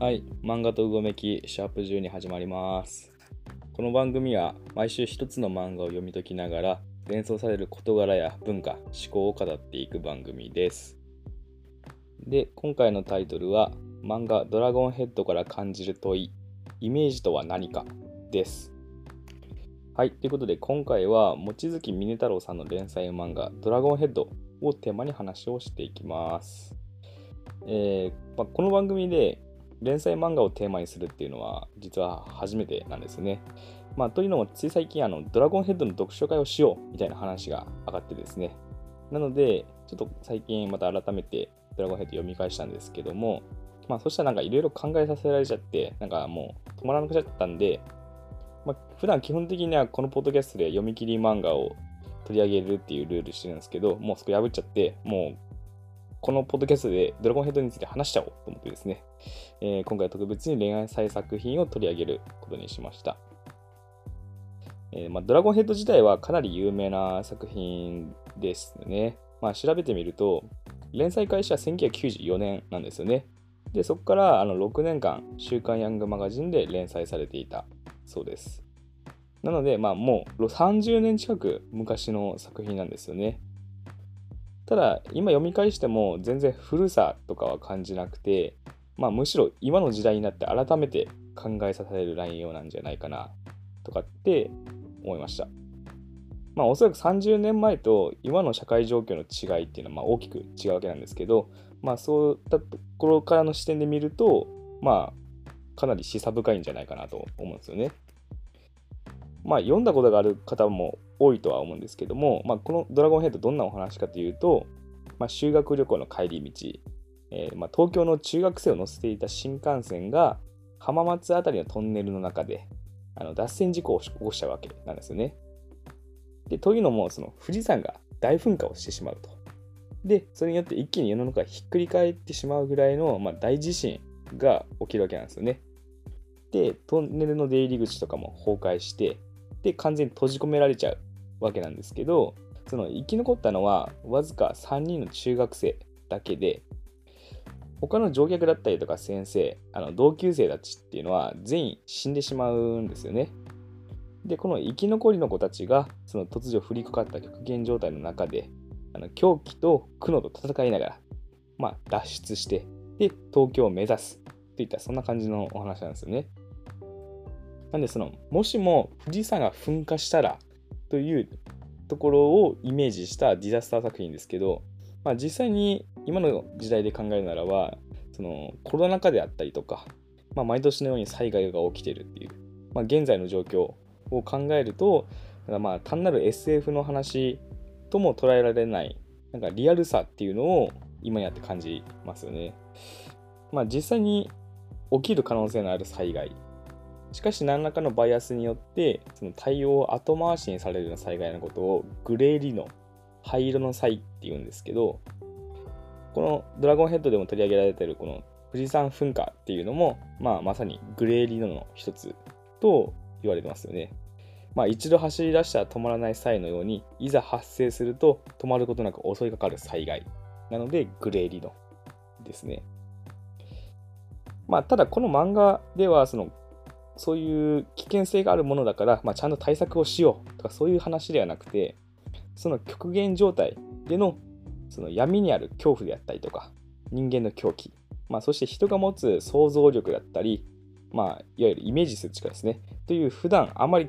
はい、漫画とうごめきシャープ12始まります。この番組は毎週一つの漫画を読み解きながら連想される事柄や文化、思考を語っていく番組です。で、今回のタイトルは漫画ドラゴンヘッドから感じる問い、イメージとは何かです。はい、ということで今回は望月峰太郎さんの連載漫画ドラゴンヘッドをテーマに話をしていきます。えーまあ、この番組で連載漫画をテーマにするっていうのは実は初めてなんですね。まあ、というのもつい最近あのドラゴンヘッドの読書会をしようみたいな話が上がってですね。なのでちょっと最近また改めてドラゴンヘッド読み返したんですけども、まあ、そしたらなんかいろいろ考えさせられちゃってなんかもう止まらなくなっちゃったんで、まあ、普段基本的にはこのポッドキャストで読み切り漫画を取り上げるっていうルールしてるんですけどもうそこ破っちゃってもうこのポッドキャストでドラゴンヘッドについて話しちゃおうと思ってですね、えー今回は特別に恋愛再作品を取り上げることにしました。えーまあ、ドラゴンヘッド自体はかなり有名な作品ですね。まあ、調べてみると、連載開始は1994年なんですよね。で、そこからあの6年間、週刊ヤングマガジンで連載されていたそうです。なので、まあ、もう30年近く昔の作品なんですよね。ただ、今読み返しても全然古さとかは感じなくて、まあ、むしろ今の時代になって改めて考えさせる内容なんじゃないかなとかって思いました。まあ、おそらく30年前と今の社会状況の違いっていうのはま大きく違うわけなんですけど、まあ、そういったところからの視点で見ると、まあ、かなり示唆深いんじゃないかなと思うんですよね。まあ、読んだことがある方も多いとは思うんですけども、まあ、このドラゴンヘッドどんなお話かというと、まあ、修学旅行の帰り道、えーまあ、東京の中学生を乗せていた新幹線が浜松あたりのトンネルの中であの脱線事故を起こしちゃうわけなんですよね。でというのもその富士山が大噴火をしてしまうと。でそれによって一気に世の中がひっくり返ってしまうぐらいの、まあ、大地震が起きるわけなんですよね。でトンネルの出入り口とかも崩壊してで完全に閉じ込められちゃうわけなんですけどその生き残ったのはわずか3人の中学生だけで他の乗客だったりとか先生あの同級生たちっていうのは全員死んでしまうんですよね。でこの生き残りの子たちがその突如降りかかった極限状態の中であの狂気と苦悩と戦いながら、まあ、脱出してで東京を目指すといったそんな感じのお話なんですよね。なんでそのもしも富士山が噴火したらというところをイメージしたディザスター作品ですけど、まあ、実際に今の時代で考えるならばそのコロナ禍であったりとか、まあ、毎年のように災害が起きてるっていう、まあ、現在の状況を考えるとまあ単なる SF の話とも捉えられないなんかリアルさっていうのを今になって感じますよね。まあ、実際に起きる可能性のある災害しかし何らかのバイアスによってその対応を後回しにされるような災害のことをグレーリノ灰色の際っていうんですけどこのドラゴンヘッドでも取り上げられているこの富士山噴火っていうのも、まあ、まさにグレーリノの一つと言われてますよね。まあ、一度走り出したら止まらない際のようにいざ発生すると止まることなく襲いかかる災害なのでグレーリノですね。まあ、ただこの漫画ではそのそういう危険性があるものだから、まあ、ちゃんと対策をしようとかそういう話ではなくてその極限状態でのその闇にある恐怖であったりとか人間の狂気、まあ、そして人が持つ想像力だったり、まあ、いわゆるイメージする力ですねという普段あまり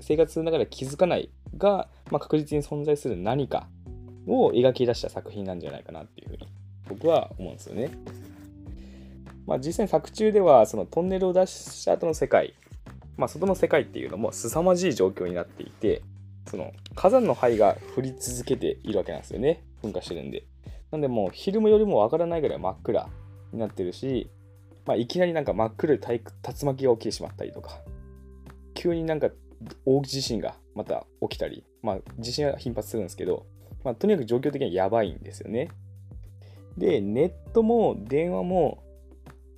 生活の中で気づかないが、まあ、確実に存在する何かを描き出した作品なんじゃないかなっていうふうに僕は思うんですよね。まあ、実際に作中ではそのトンネルを出した後の世界、まあ、外の世界っていうのも凄まじい状況になっていてその火山の灰が降り続けているわけなんですよね。噴火してるんで。なんでもう昼間よりもわからないぐらい真っ暗になってるし、まあ、いきなりなんか真っ黒い竜巻が起きてしまったりとか急になんか大地震がまた起きたり、まあ、地震は頻発するんですけど、まあ、とにかく状況的にはやばいんですよね。でネットも電話も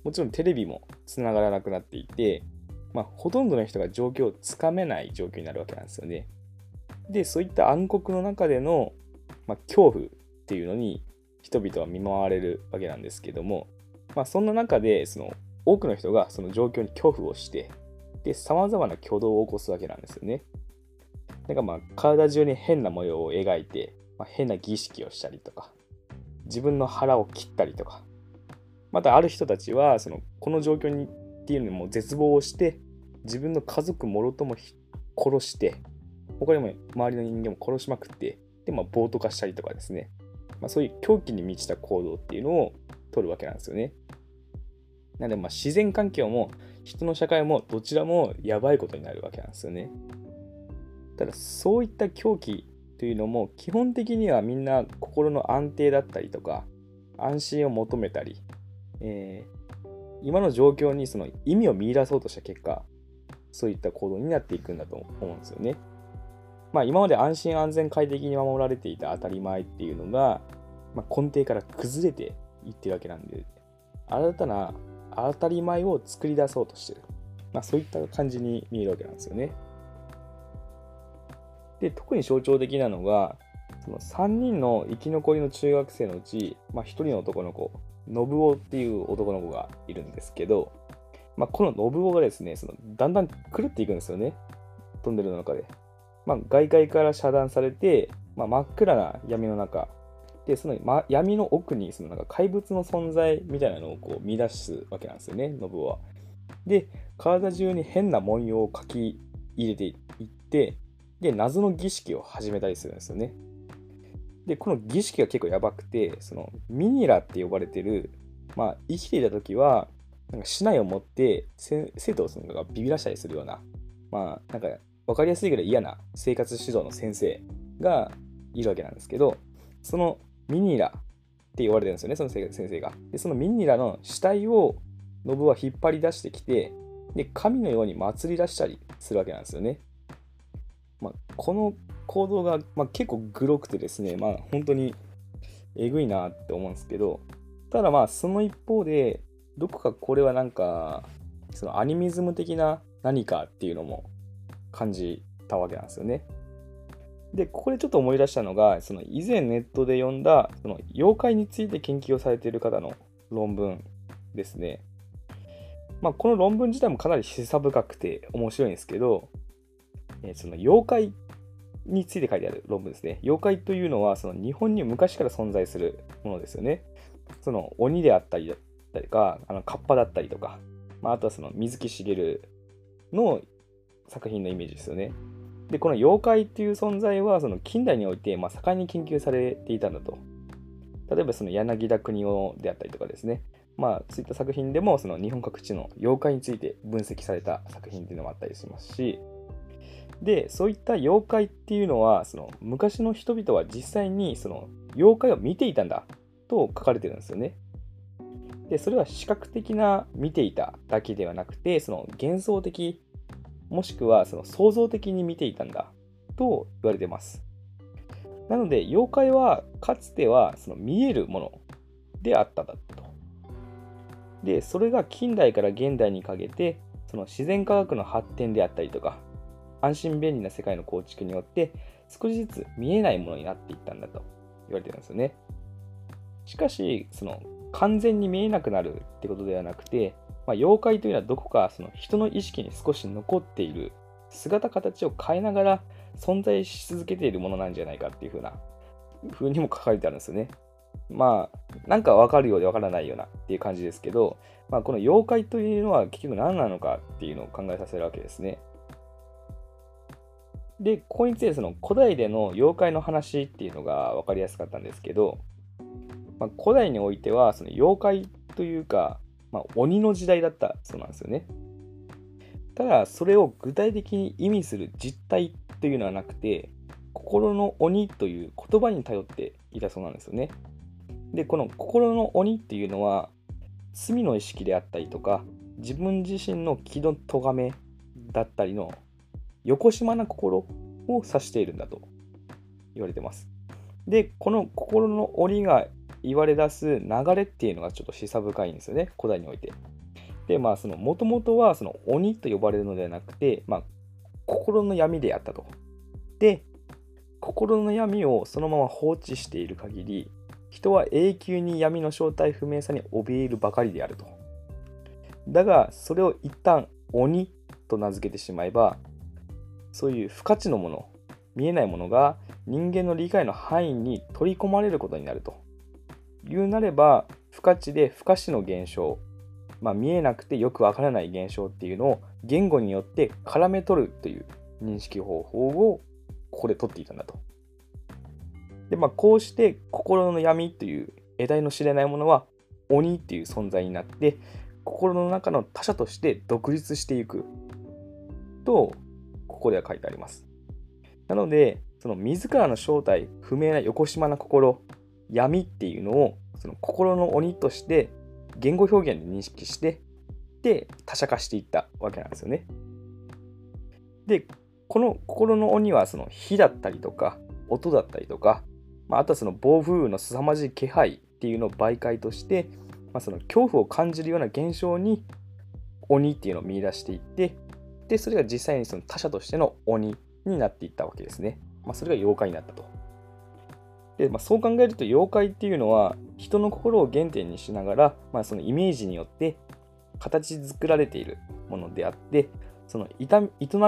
もちろんテレビもつながらなくなっていて、まあ、ほとんどの人が状況をつかめない状況になるわけなんですよね。で、そういった暗黒の中での、まあ、恐怖っていうのに人々は見舞われるわけなんですけども、まあ、そんな中でその多くの人がその状況に恐怖をしてで様々な挙動を起こすわけなんですよね。なんかまあ体中に変な模様を描いて、まあ、変な儀式をしたりとか自分の腹を切ったりとかまたある人たちはそのこの状況にっていうのにも絶望をして自分の家族もろとも殺して他にも周りの人間も殺しまくってで、まあ、暴徒化したりとかですね、まあ、そういう狂気に満ちた行動っていうのを取るわけなんですよね。なのでまあ自然環境も人の社会もどちらもやばいことになるわけなんですよね。ただそういった狂気というのも基本的にはみんな心の安定だったりとか安心を求めたり、えー、今の状況にその意味を見出そうとした結果そういった行動になっていくんだと思うんですよね。まあ今まで安心安全快適に守られていた当たり前っていうのが、まあ、根底から崩れていってるわけなんで新たな当たり前を作り出そうとしてる。まあそういった感じに見えるわけなんですよね。で、特に象徴的なのが、その3人の生き残りの中学生のうち、まあ、1人の男の子、信夫っていう男の子がいるんですけど、まあ、この信夫がですね、そのだんだん狂っていくんですよね。トンネルの中で。まあ、外界から遮断されて、まあ、真っ暗な闇の中。で、その、ま、闇の奥にそのなんか怪物の存在みたいなのをこう見出すわけなんですよね、信夫は。で、体中に変な文様を書き入れていって、で、謎の儀式を始めたりするんですよね。で、この儀式が結構やばくて、そのミニラって呼ばれてる、まあ、生きていた時は、なんか竹刀を持って生徒がビビらしたりするような、まあ、なんか分かりやすいぐらい嫌な生活指導の先生がいるわけなんですけど、そのミニラって言われてるんですよね、その先生が。で、そのミニラの死体をノブは引っ張り出してきて、で、神のように祭り出したりするわけなんですよね。まあ、この行動が、まあ、結構グロくてですね、まあ、本当にえぐいなって思うんですけど、ただまあ、その一方で、どこかこれはなんか、そのアニミズム的な何かっていうのも感じたわけなんですよね。で、ここでちょっと思い出したのが、その以前ネットで読んだ、その妖怪について研究をされている方の論文ですね。まあ、この論文自体もかなり示唆深くて面白いんですけど、えその妖怪について書いてある論文ですね。妖怪というのは、その日本に昔から存在するものですよね。その鬼であったりだったりとか、あのカッパだったりとか、まあ、あとはその水木しげるの作品のイメージですよね。で、この妖怪っていう存在は、その近代において、ま、盛んに研究されていたんだと。例えば、その柳田国夫であったりとかですね。まあ、そういった作品でも、その日本各地の妖怪について分析された作品っていうのもあったりしますし、でそういった妖怪っていうのはその昔の人々は実際にその妖怪を見ていたんだと書かれてるんですよね。でそれは視覚的な見ていただけではなくてその幻想的もしくはその創造的に見ていたんだと言われてます。なので妖怪はかつてはその見えるものであっただと。でそれが近代から現代にかけてその自然科学の発展であったりとか安心便利な世界の構築によって少しずつ見えないものになっていったんだと言われてるんですよね。しかし、その完全に見えなくなるってことではなくて、まあ、妖怪というのはどこかその人の意識に少し残っている姿形を変えながら存在し続けているものなんじゃないかっていうふうな風にも書かれてあるんですよね。まあ、なんかわかるようでわからないようなっていう感じですけど、まあ、この妖怪というのは結局何なのかっていうのを考えさせるわけですね。で、ここについてその古代での妖怪の話っていうのが分かりやすかったんですけど、まあ、古代においてはその妖怪というか、まあ、鬼の時代だったそうなんですよね。ただ、それを具体的に意味する実態というのはなくて、心の鬼という言葉に頼っていたそうなんですよね。で、この心の鬼っていうのは、罪の意識であったりとか、自分自身の気の咎めだったりの横島な心を指しているんだと言われてます。で、この心の折が言われ出す流れっていうのがちょっと示唆深いんですよね、古代において。で、まあ、その、もともとは、その、鬼と呼ばれるのではなくて、まあ、心の闇であったと。で、心の闇をそのまま放置している限り、人は永久に闇の正体不明さに怯えるばかりであると。だが、それを一旦鬼と名付けてしまえば、そういう不価値のもの、見えないものが人間の理解の範囲に取り込まれることになると。言うなれば、不価値で不可視の現象、まあ、見えなくてよくわからない現象っていうのを言語によって絡め取るという認識方法をここで取っていたんだと。で、まあ、こうして心の闇という得体の知れないものは鬼っていう存在になって心の中の他者として独立していくとここでは書いてあります。なのでその自らの正体不明な横島な心闇っていうのをその心の鬼として言語表現で認識してで他者化していったわけなんですよね。でこの心の鬼はその火だったりとか音だったりとか、まあ、あとはその暴風雨の凄まじい気配っていうのを媒介として、まあ、その恐怖を感じるような現象に鬼っていうのを見出していってでそれが実際にその他者としての鬼になっていったわけですね。まあ、それが妖怪になったと。で、まあ、そう考えると妖怪っていうのは人の心を原点にしながら、まあ、そのイメージによって形作られているものであってその営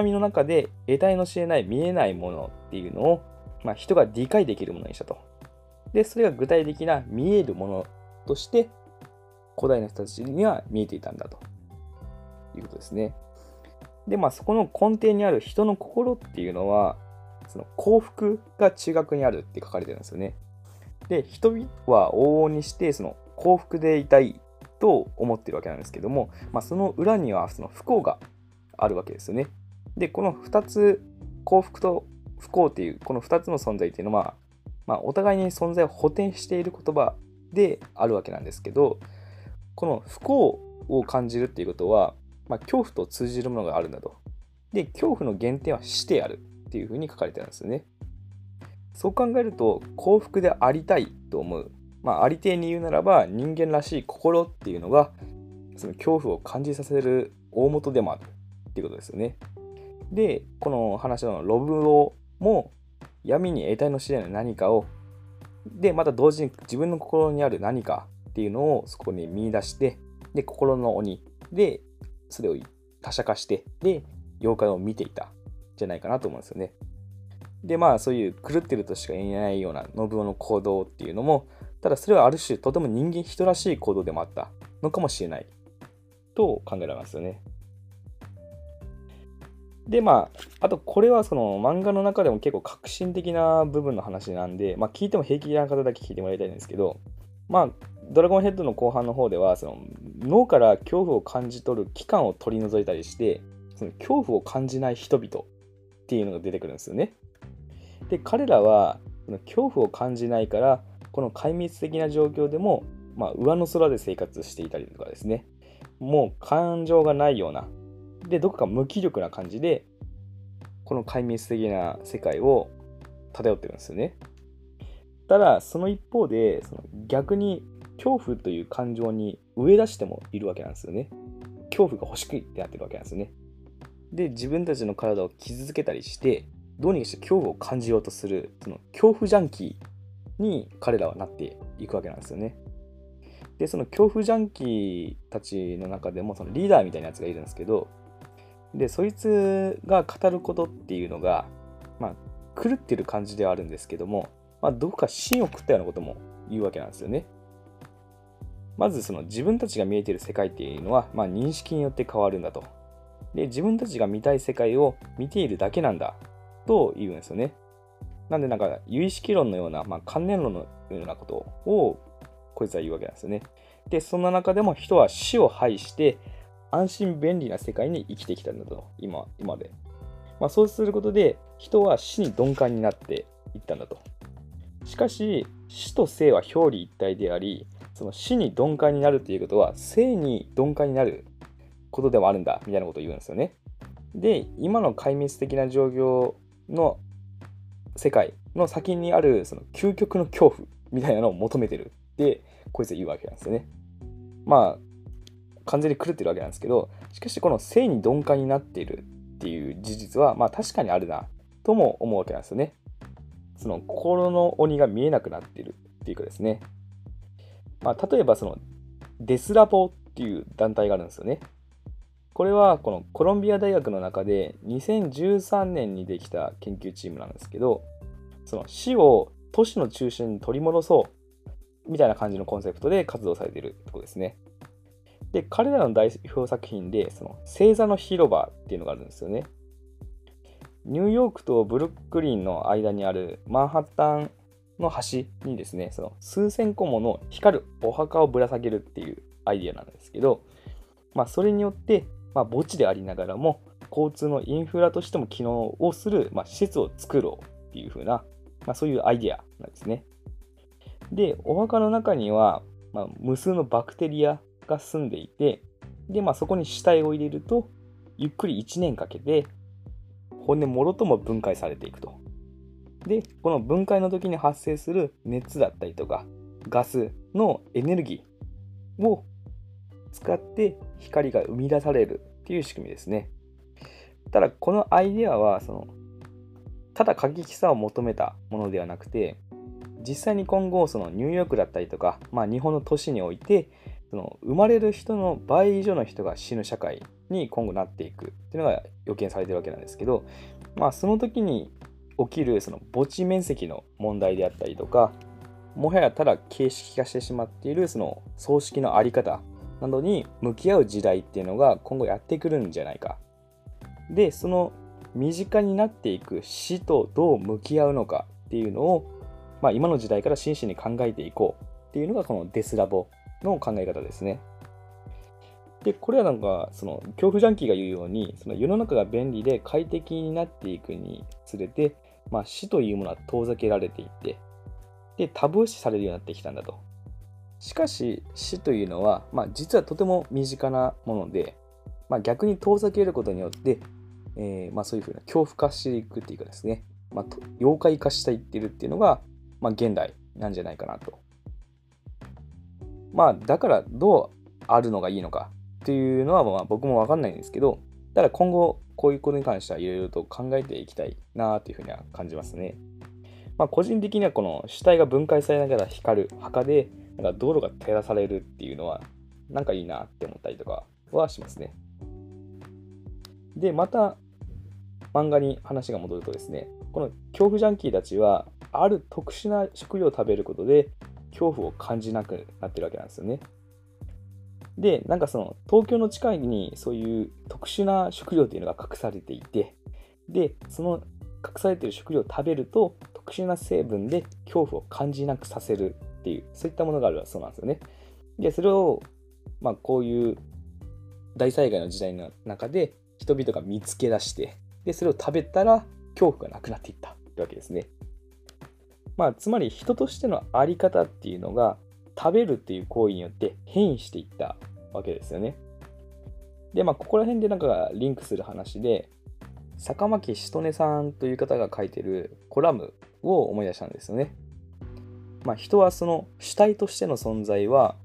みの中で得体の知れない見えないものっていうのを、まあ、人が理解できるものにしたと。で、それが具体的な見えるものとして古代の人たちには見えていたんだということですね。で、まあそこの根底にある人の心っていうのはその幸福が中学にあるって書かれてるんですよね。で、人々は往々にしてその幸福でいたいと思ってるわけなんですけども、まあ、その裏にはその不幸があるわけですよね。で、この2つ、幸福と不幸っていうこの2つの存在っていうのは、まあ、お互いに存在を補填している言葉であるわけなんですけど、この不幸を感じるっていうことは、まあ、恐怖と通じるものがあるんだと。で、恐怖の原点は死であるっていうふうに書かれてるんですよね。そう考えると幸福でありたいと思う。まあ、ありていに言うならば人間らしい心っていうのがその恐怖を感じさせる大元でもあるっていうことですよね。で、この話のロブオも闇に得体の知れない何かをで、また同時に自分の心にある何かっていうのをそこに見出してで、心の鬼でそれを他者化してで、妖怪を見ていたじゃないかなと思うんですよね。で、まあそういう狂ってるとしか言えないような信夫の行動っていうのも、ただそれはある種とても人間人らしい行動でもあったのかもしれないと考えられますよね。で、まあ、あとこれはその漫画の中でも結構革新的な部分の話なんで、まあ聞いても平気な方だけ聞いてもらいたいんですけど、まあ、ドラゴンヘッドの後半の方では、その脳から恐怖を感じ取る器官を取り除いたりして、その恐怖を感じない人々っていうのが出てくるんですよね。で彼らは恐怖を感じないからこの壊滅的な状況でも、まあ、上の空で生活していたりとかですね。もう感情がないような。でどこか無気力な感じでこの壊滅的な世界を漂ってるんですよね。ただその一方でその逆に恐怖という感情に植え出してもいるわけなんですよね恐怖が欲しくってなってるわけなんですよねで自分たちの体を傷つけたりしてどうにかして恐怖を感じようとするその恐怖ジャンキーに彼らはなっていくわけなんですよね。でその恐怖ジャンキーたちの中でもそのリーダーみたいなやつがいるんですけどでそいつが語ることっていうのがまあ狂ってる感じではあるんですけども、まあ、どこか芯を食ったようなことも言うわけなんですよね。まずその自分たちが見えている世界っていうのは、まあ、認識によって変わるんだと。で自分たちが見たい世界を見ているだけなんだと言うんですよね。なんでなんか、有意識論のような、まあ、観念論のようなことを、こいつは言うわけなんですよね。で、そんな中でも人は死を排して、安心便利な世界に生きてきたんだと、今、今で。まあ、そうすることで、人は死に鈍感になっていったんだと。しかし、死と生は表裏一体であり、その死に鈍感になるということは、生に鈍感になることでもあるんだ、みたいなことを言うんですよね。で、今の壊滅的な状況の世界の先にあるその究極の恐怖みたいなのを求めてるってこいつは言うわけなんですよね。まあ完全に狂ってるわけなんですけどしかしこの性に鈍感になっているっていう事実はまあ確かにあるなとも思うわけなんですよね。その心の鬼が見えなくなっているっていうかですね、まあ、例えばそのデスラボっていう団体があるんですよね。これはこのコロンビア大学の中で2013年にできた研究チームなんですけど、その死を都市の中心に取り戻そうみたいな感じのコンセプトで活動されているとこですね。で、彼らの代表作品で、その星座の広場っていうのがあるんですよね。ニューヨークとブルックリンの間にあるマンハッタンの端にですね、その数千個もの光るお墓をぶら下げるっていうアイディアなんですけど、まあ、それによって、まあ、墓地でありながらも、交通のインフラとしても機能をする、まあ、施設を作ろうっていう風な、まあ、そういうアイデアなんですね。で、お墓の中には、まあ、無数のバクテリアが住んでいて、で、まあ、そこに死体を入れると、ゆっくり1年かけて、骨もろとも分解されていくと。で、この分解の時に発生する熱だったりとか、ガスのエネルギーを使って光が生み出されるっていう仕組みですね。ただ、このアイデアは、その、ただ過激さを求めたものではなくて、実際に今後、そのニューヨークだったりとか、まあ、日本の都市において、その生まれる人の倍以上の人が死ぬ社会に今後なっていくっていうのが予見されてるわけなんですけど、まあ、その時に起きるその墓地面積の問題であったりとかもはやただ形式化してしまっているその葬式の在り方などに向き合う時代っていうのが今後やってくるんじゃないか。で、その身近になっていく死とどう向き合うのかっていうのを、まあ、今の時代から真摯に考えていこうっていうのがこのデスラボの考え方ですね。で、これはなんか、その恐怖ジャンキーが言うように、その世の中が便利で快適になっていくにつれて、まあ、死というものは遠ざけられていって、で、タブー視されるようになってきたんだと。しかし、死というのは、まあ、実はとても身近なもので、まあ、逆に遠ざけることによって、えー、まあ、そういうふうな恐怖化していくっていうかですね、まあ、妖怪化していってるっていうのが、まあ、現代なんじゃないかなと。まあ、だからどうあるのがいいのかっていうのは、まあ、僕もわかんないんですけど、ただ今後、こういうことに関してはいろいろと考えていきたいなというふうには感じますね。まあ、個人的にはこの主体が分解されながら光る墓で、なんか道路が照らされるっていうのは、なんかいいなって思ったりとかはしますね。で、また、漫画に話が戻るとですね、この恐怖ジャンキーたちは、ある特殊な食料を食べることで、恐怖を感じなくなってるわけなんですよね。で、なんかその東京の地下にそういう特殊な食料っていうのが隠されていて、で、その隠されている食料を食べると特殊な成分で恐怖を感じなくさせるっていう、そういったものがあるそうなんですよね。で、それを、まあこういう大災害の時代の中で人々が見つけ出して、で、それを食べたら恐怖がなくなっていったってわけですね。まあ、つまり人としての在り方っていうのが食べるっていう行為によって変異していったわけですよね。で、まあ、ここら辺でなんかリンクする話で、坂巻しとねさんという方が書いてるコラムを思い出したんですよね。まあ、人はその主体としての存在は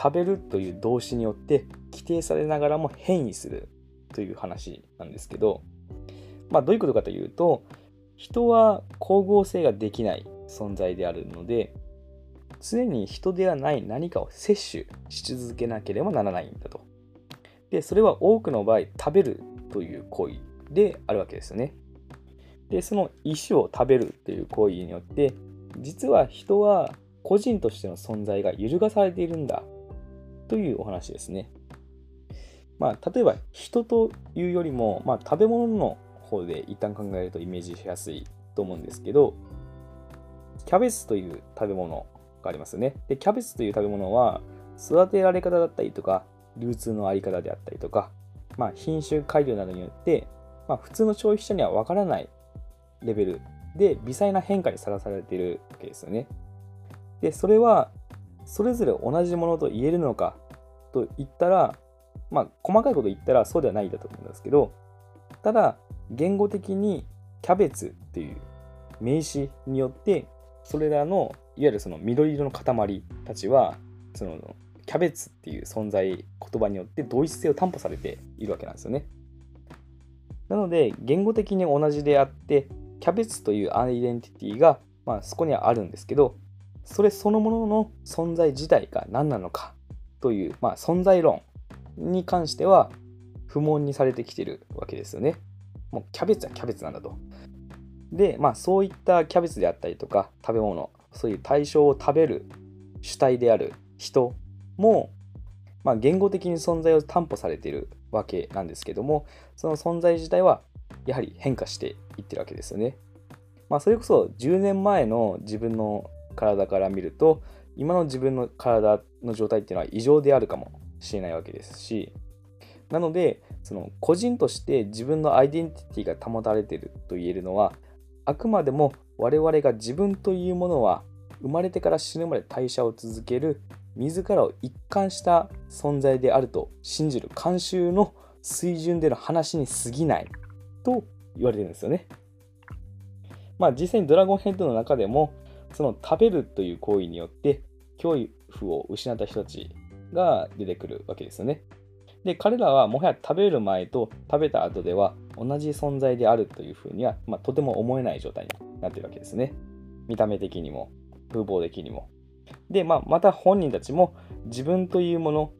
食べるという動詞によって規定されながらも変異するという話なんですけど、まあ、どういうことかというと人は光合成ができない存在であるので常に人ではない何かを摂取し続けなければならないんだと。でそれは多くの場合食べるという行為であるわけですよね。でその石を食べるという行為によって実は人は個人としての存在が揺るがされているんだというお話ですね。まあ、例えば人というよりも、まあ、食べ物の方で一旦考えるとイメージしやすいと思うんですけど、キャベツという食べ物がありますよね。で、キャベツという食べ物は、育てられ方だったりとか、流通のあり方であったりとか、まあ、品種改良などによって、まあ、普通の消費者にはわからないレベルで微細な変化にさらされているわけですよね。で、それは、それぞれ同じものと言えるのかと言ったら、まあ、細かいこと言ったらそうではないんだと思うんですけど、ただ、言語的にキャベツっていう名詞によってそれらのいわゆるその緑色の塊たちはそのキャベツっていう存在言葉によって同一性を担保されているわけなんですよね。なので言語的に同じであってキャベツというアイデンティティがまあそこにはあるんですけどそれそのものの存在自体が何なのかという、まあ、存在論に関しては不問にされてきてるわけですよね。もうキャベツはキャベツなんだと。で、まあそういったキャベツであったりとか食べ物、そういう対象を食べる主体である人も、まあ、言語的に存在を担保されているわけなんですけども、その存在自体はやはり変化していってるわけですよね。まあそれこそ10年前の自分の体から見ると、今の自分の体の状態っていうのは異常であるかもしれないわけですし、なので、その個人として自分のアイデンティティが保たれていると言えるのは、あくまでも我々が自分というものは生まれてから死ぬまで代謝を続ける自らを一貫した存在であると信じる慣習の水準での話に過ぎないと言われてるんですよね。まあ実際にドラゴンヘッドの中でもその食べるという行為によって恐怖を失った人たちが出てくるわけですよね。で、彼らはもはや食べる前と食べた後では同じ存在であるというふうには、まあ、とても思えない状態になっているわけですね。見た目的にも、風貌的にも。で、まあ、また本人たちも自分というもの、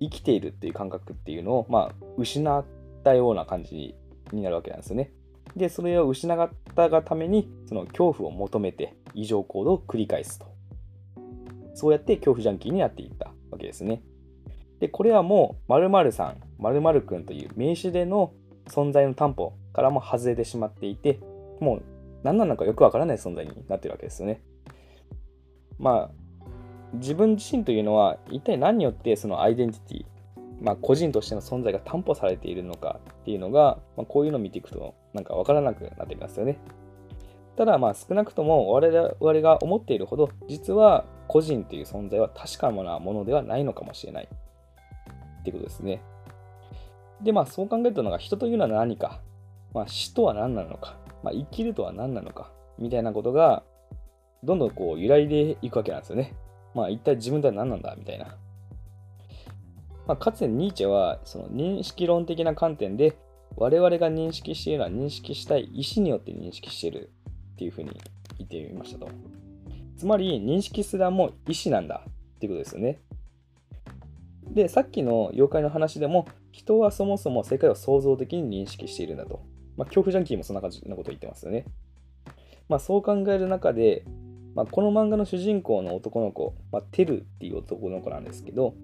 生きているっていう感覚っていうのを、まあ、失ったような感じになるわけなんですね。で、それを失ったがために、その恐怖を求めて異常行動を繰り返すと。そうやって恐怖ジャンキーになっていったわけですね。で、これはもう〇〇さん、〇〇くんという名詞での存在の担保からも外れてしまっていて、もう何なのかよくわからない存在になってるわけですよね。まあ、自分自身というのは一体何によってそのアイデンティティ、まあ、個人としての存在が担保されているのかっていうのが、まあ、こういうのを見ていくとなんかわからなくなってきますよね。ただまあ少なくとも我々が思っているほど実は個人という存在は確かなものではないのかもしれないっていうことですね。で、まあそう考えたのが人というのは何か、まあ死とは何なのか、まあ、生きるとは何なのか、みたいなことが、どんどんこう揺らいでいくわけなんですよね。まあ一体自分とは何なんだ？みたいな。まあ、かつてニーチェはその認識論的な観点で我々が認識しているのは認識したい意思によって認識しているっていうふうに言ってみましたと。つまり認識すらも意思なんだっていうことですよね。で、さっきの妖怪の話でも、人はそもそも世界を創造的に認識しているんだと。まあ、恐怖ジャンキーもそんな感じなこと言ってますよね。まあ、そう考える中で、まあ、この漫画の主人公の男の子、まあ、テルっていう男の子なんですけど、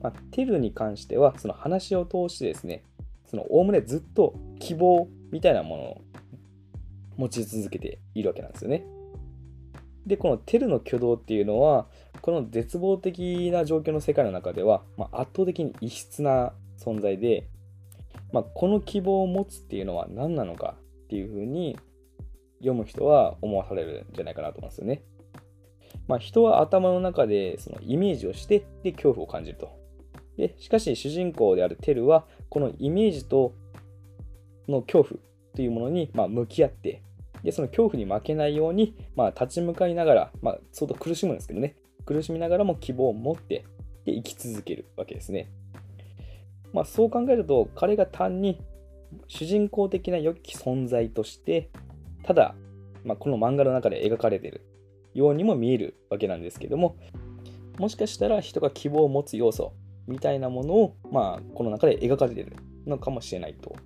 まあ、テルに関しては、その話を通してですね、そのおおむねずっと希望みたいなものを持ち続けているわけなんですよね。で、このテルの挙動っていうのは、この絶望的な状況の世界の中では、まあ、圧倒的に異質な存在で、まあ、この希望を持つっていうのは何なのかっていうふうに読む人は思わされるんじゃないかなと思うんですよね。まあ、人は頭の中でそのイメージをしてで恐怖を感じると。でしかし主人公であるテルはこのイメージとの恐怖というものにま向き合ってでその恐怖に負けないように、ま、立ち向かいながら、まあ、相当苦しむんですけどね苦しみながらも希望を持ってで生き続けるわけですね。まあ、そう考えると彼が単に主人公的な良き存在としてただ、まあ、この漫画の中で描かれてるようにも見えるわけなんですけどももしかしたら人が希望を持つ要素みたいなものを、まあ、この中で描かれてるのかもしれないと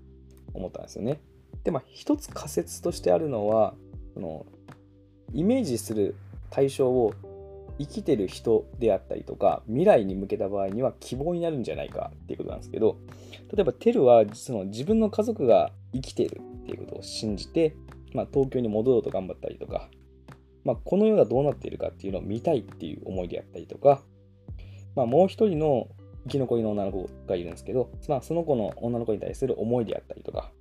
思ったんですよね。で、まあ、一つ仮説としてあるのはそのイメージする対象を生きてる人であったりとか未来に向けた場合には希望になるんじゃないかっていうことなんですけど例えばテルはその自分の家族が生きてるっていうことを信じて、まあ、東京に戻ろうと頑張ったりとか、まあ、この世がどうなっているかっていうのを見たいっていう思いであったりとか、まあ、もう一人の生き残りの女の子がいるんですけど、まあ、その子の女の子に対する思いであったりとか、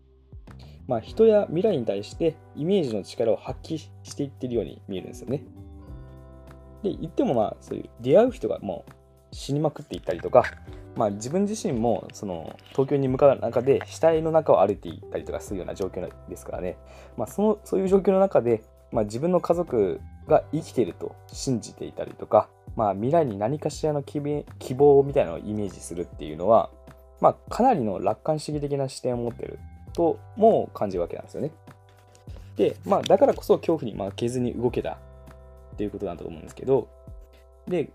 まあ、人や未来に対してイメージの力を発揮していってるように見えるんですよね。で、言ってもまあ、そういう出会う人がもう死にまくっていったりとか、まあ自分自身もその東京に向かう中で死体の中を歩いていったりとかするような状況ですからね、まあその、そういう状況の中で、まあ自分の家族が生きていると信じていたりとか、まあ未来に何かしらの希望みたいなのをイメージするっていうのは、まあかなりの楽観主義的な視点を持ってるとも感じるわけなんですよね。で、まあだからこそ恐怖に負けずに動けたっていうことだと思うんですけど、で、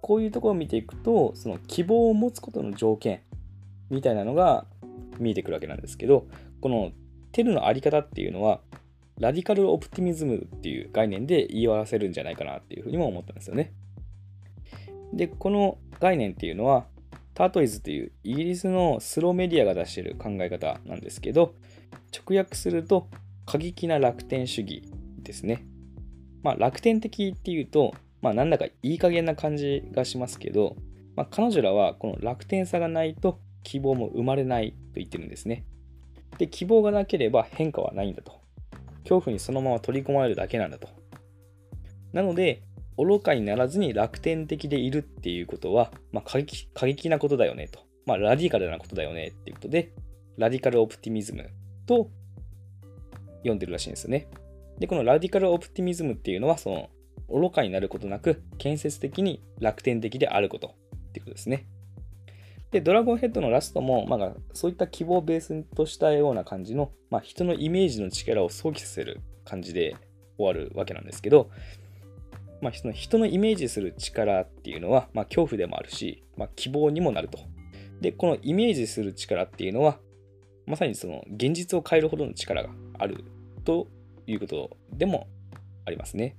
こういうところを見ていくと、その希望を持つことの条件みたいなのが見えてくるわけなんですけど、このテルのあり方っていうのは、ラディカルオプティミズムっていう概念で言い表せるんじゃないかなっていうふうにも思ったんですよね。で、この概念っていうのは、タートイズというイギリスのスローメディアが出している考え方なんですけど、直訳すると過激な楽天主義ですね。まあ、楽天的っていうと、まあ、なんだかいい加減な感じがしますけど、まあ、彼女らはこの楽天さがないと希望も生まれないと言ってるんですね。で、希望がなければ変化はないんだと。恐怖にそのまま取り込まれるだけなんだと。なので、愚かにならずに楽天的でいるっていうことは、まあ、過激過激なことだよねと。まあ、ラディカルなことだよねっていうことで、ラディカルオプティミズムと読んでるらしいんですよね。で、このラディカルオプティミズムっていうのは、その愚かになることなく、建設的に楽天的であることっていうことですね。で、ドラゴンヘッドのラストも、まあ、そういった希望をベースとしたような感じの、まあ、人のイメージの力を想起させる感じで終わるわけなんですけど、まあ、その人のイメージする力っていうのは、まあ、恐怖でもあるし、まあ、希望にもなると。で、このイメージする力っていうのは、まさにその現実を変えるほどの力があるということでもありますね。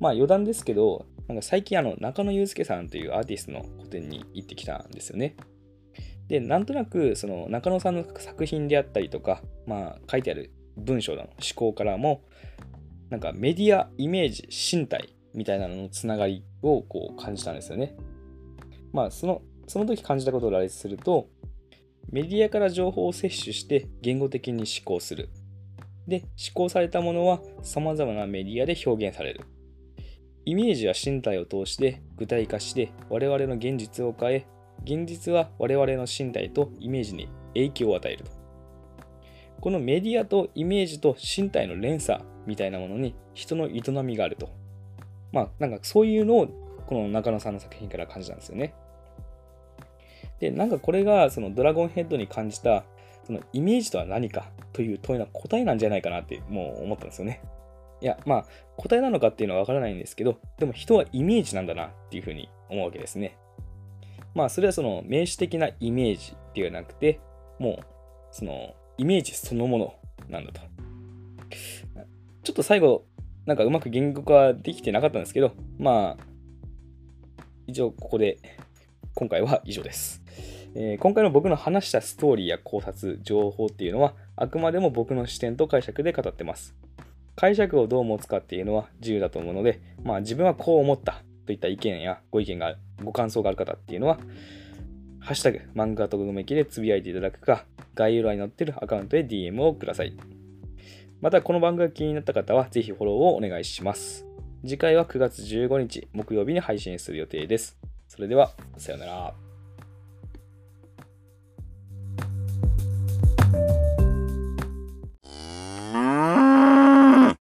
まあ余談ですけど、なんか最近あの中野祐介さんというアーティストの個展に行ってきたんですよね。で、なんとなくその中野さんの作品であったりとか、まあ書いてある文章の思考からも、なんかメディア、イメージ、身体みたいなののつながりをこう感じたんですよね。まあその、その時感じたことを羅列すると、メディアから情報を摂取して言語的に思考する。で、思考されたものは様々なメディアで表現される。イメージは身体を通して具体化して我々の現実を変え、現実は我々の身体とイメージに影響を与えると。このメディアとイメージと身体の連鎖みたいなものに人の営みがあると。まあ、なんかそういうのをこの中野さんの作品から感じたんですよね。で、なんかこれがそのドラゴンヘッドに感じたそのイメージとは何かという問いの答えなんじゃないかなってもう思ったんですよね。いや、まあ、答えなのかっていうのはわからないんですけど、でも人はイメージなんだなっていうふうに思うわけですね。まあ、それはその名詞的なイメージではなくて、もう、その、イメージそのものなんだと。ちょっと最後、なんかうまく言語化できてなかったんですけど、まあ、以上、ここで、今回は以上です。えー、今回の僕の話したストーリーや考察、情報っていうのは、あくまでも僕の視点と解釈で語ってます。解釈をどう持つかっていうのは自由だと思うので、まあ自分はこう思ったといった意見やご意見が、ご感想がある方っていうのは、ハッシュタグ、漫画とぐめきでつぶやいていただくか、概要欄に載ってるアカウントで DM をください。また、この番組が気になった方は、ぜひフォローをお願いします。次回は9月15日木曜日に配信する予定です。それでは、さようなら。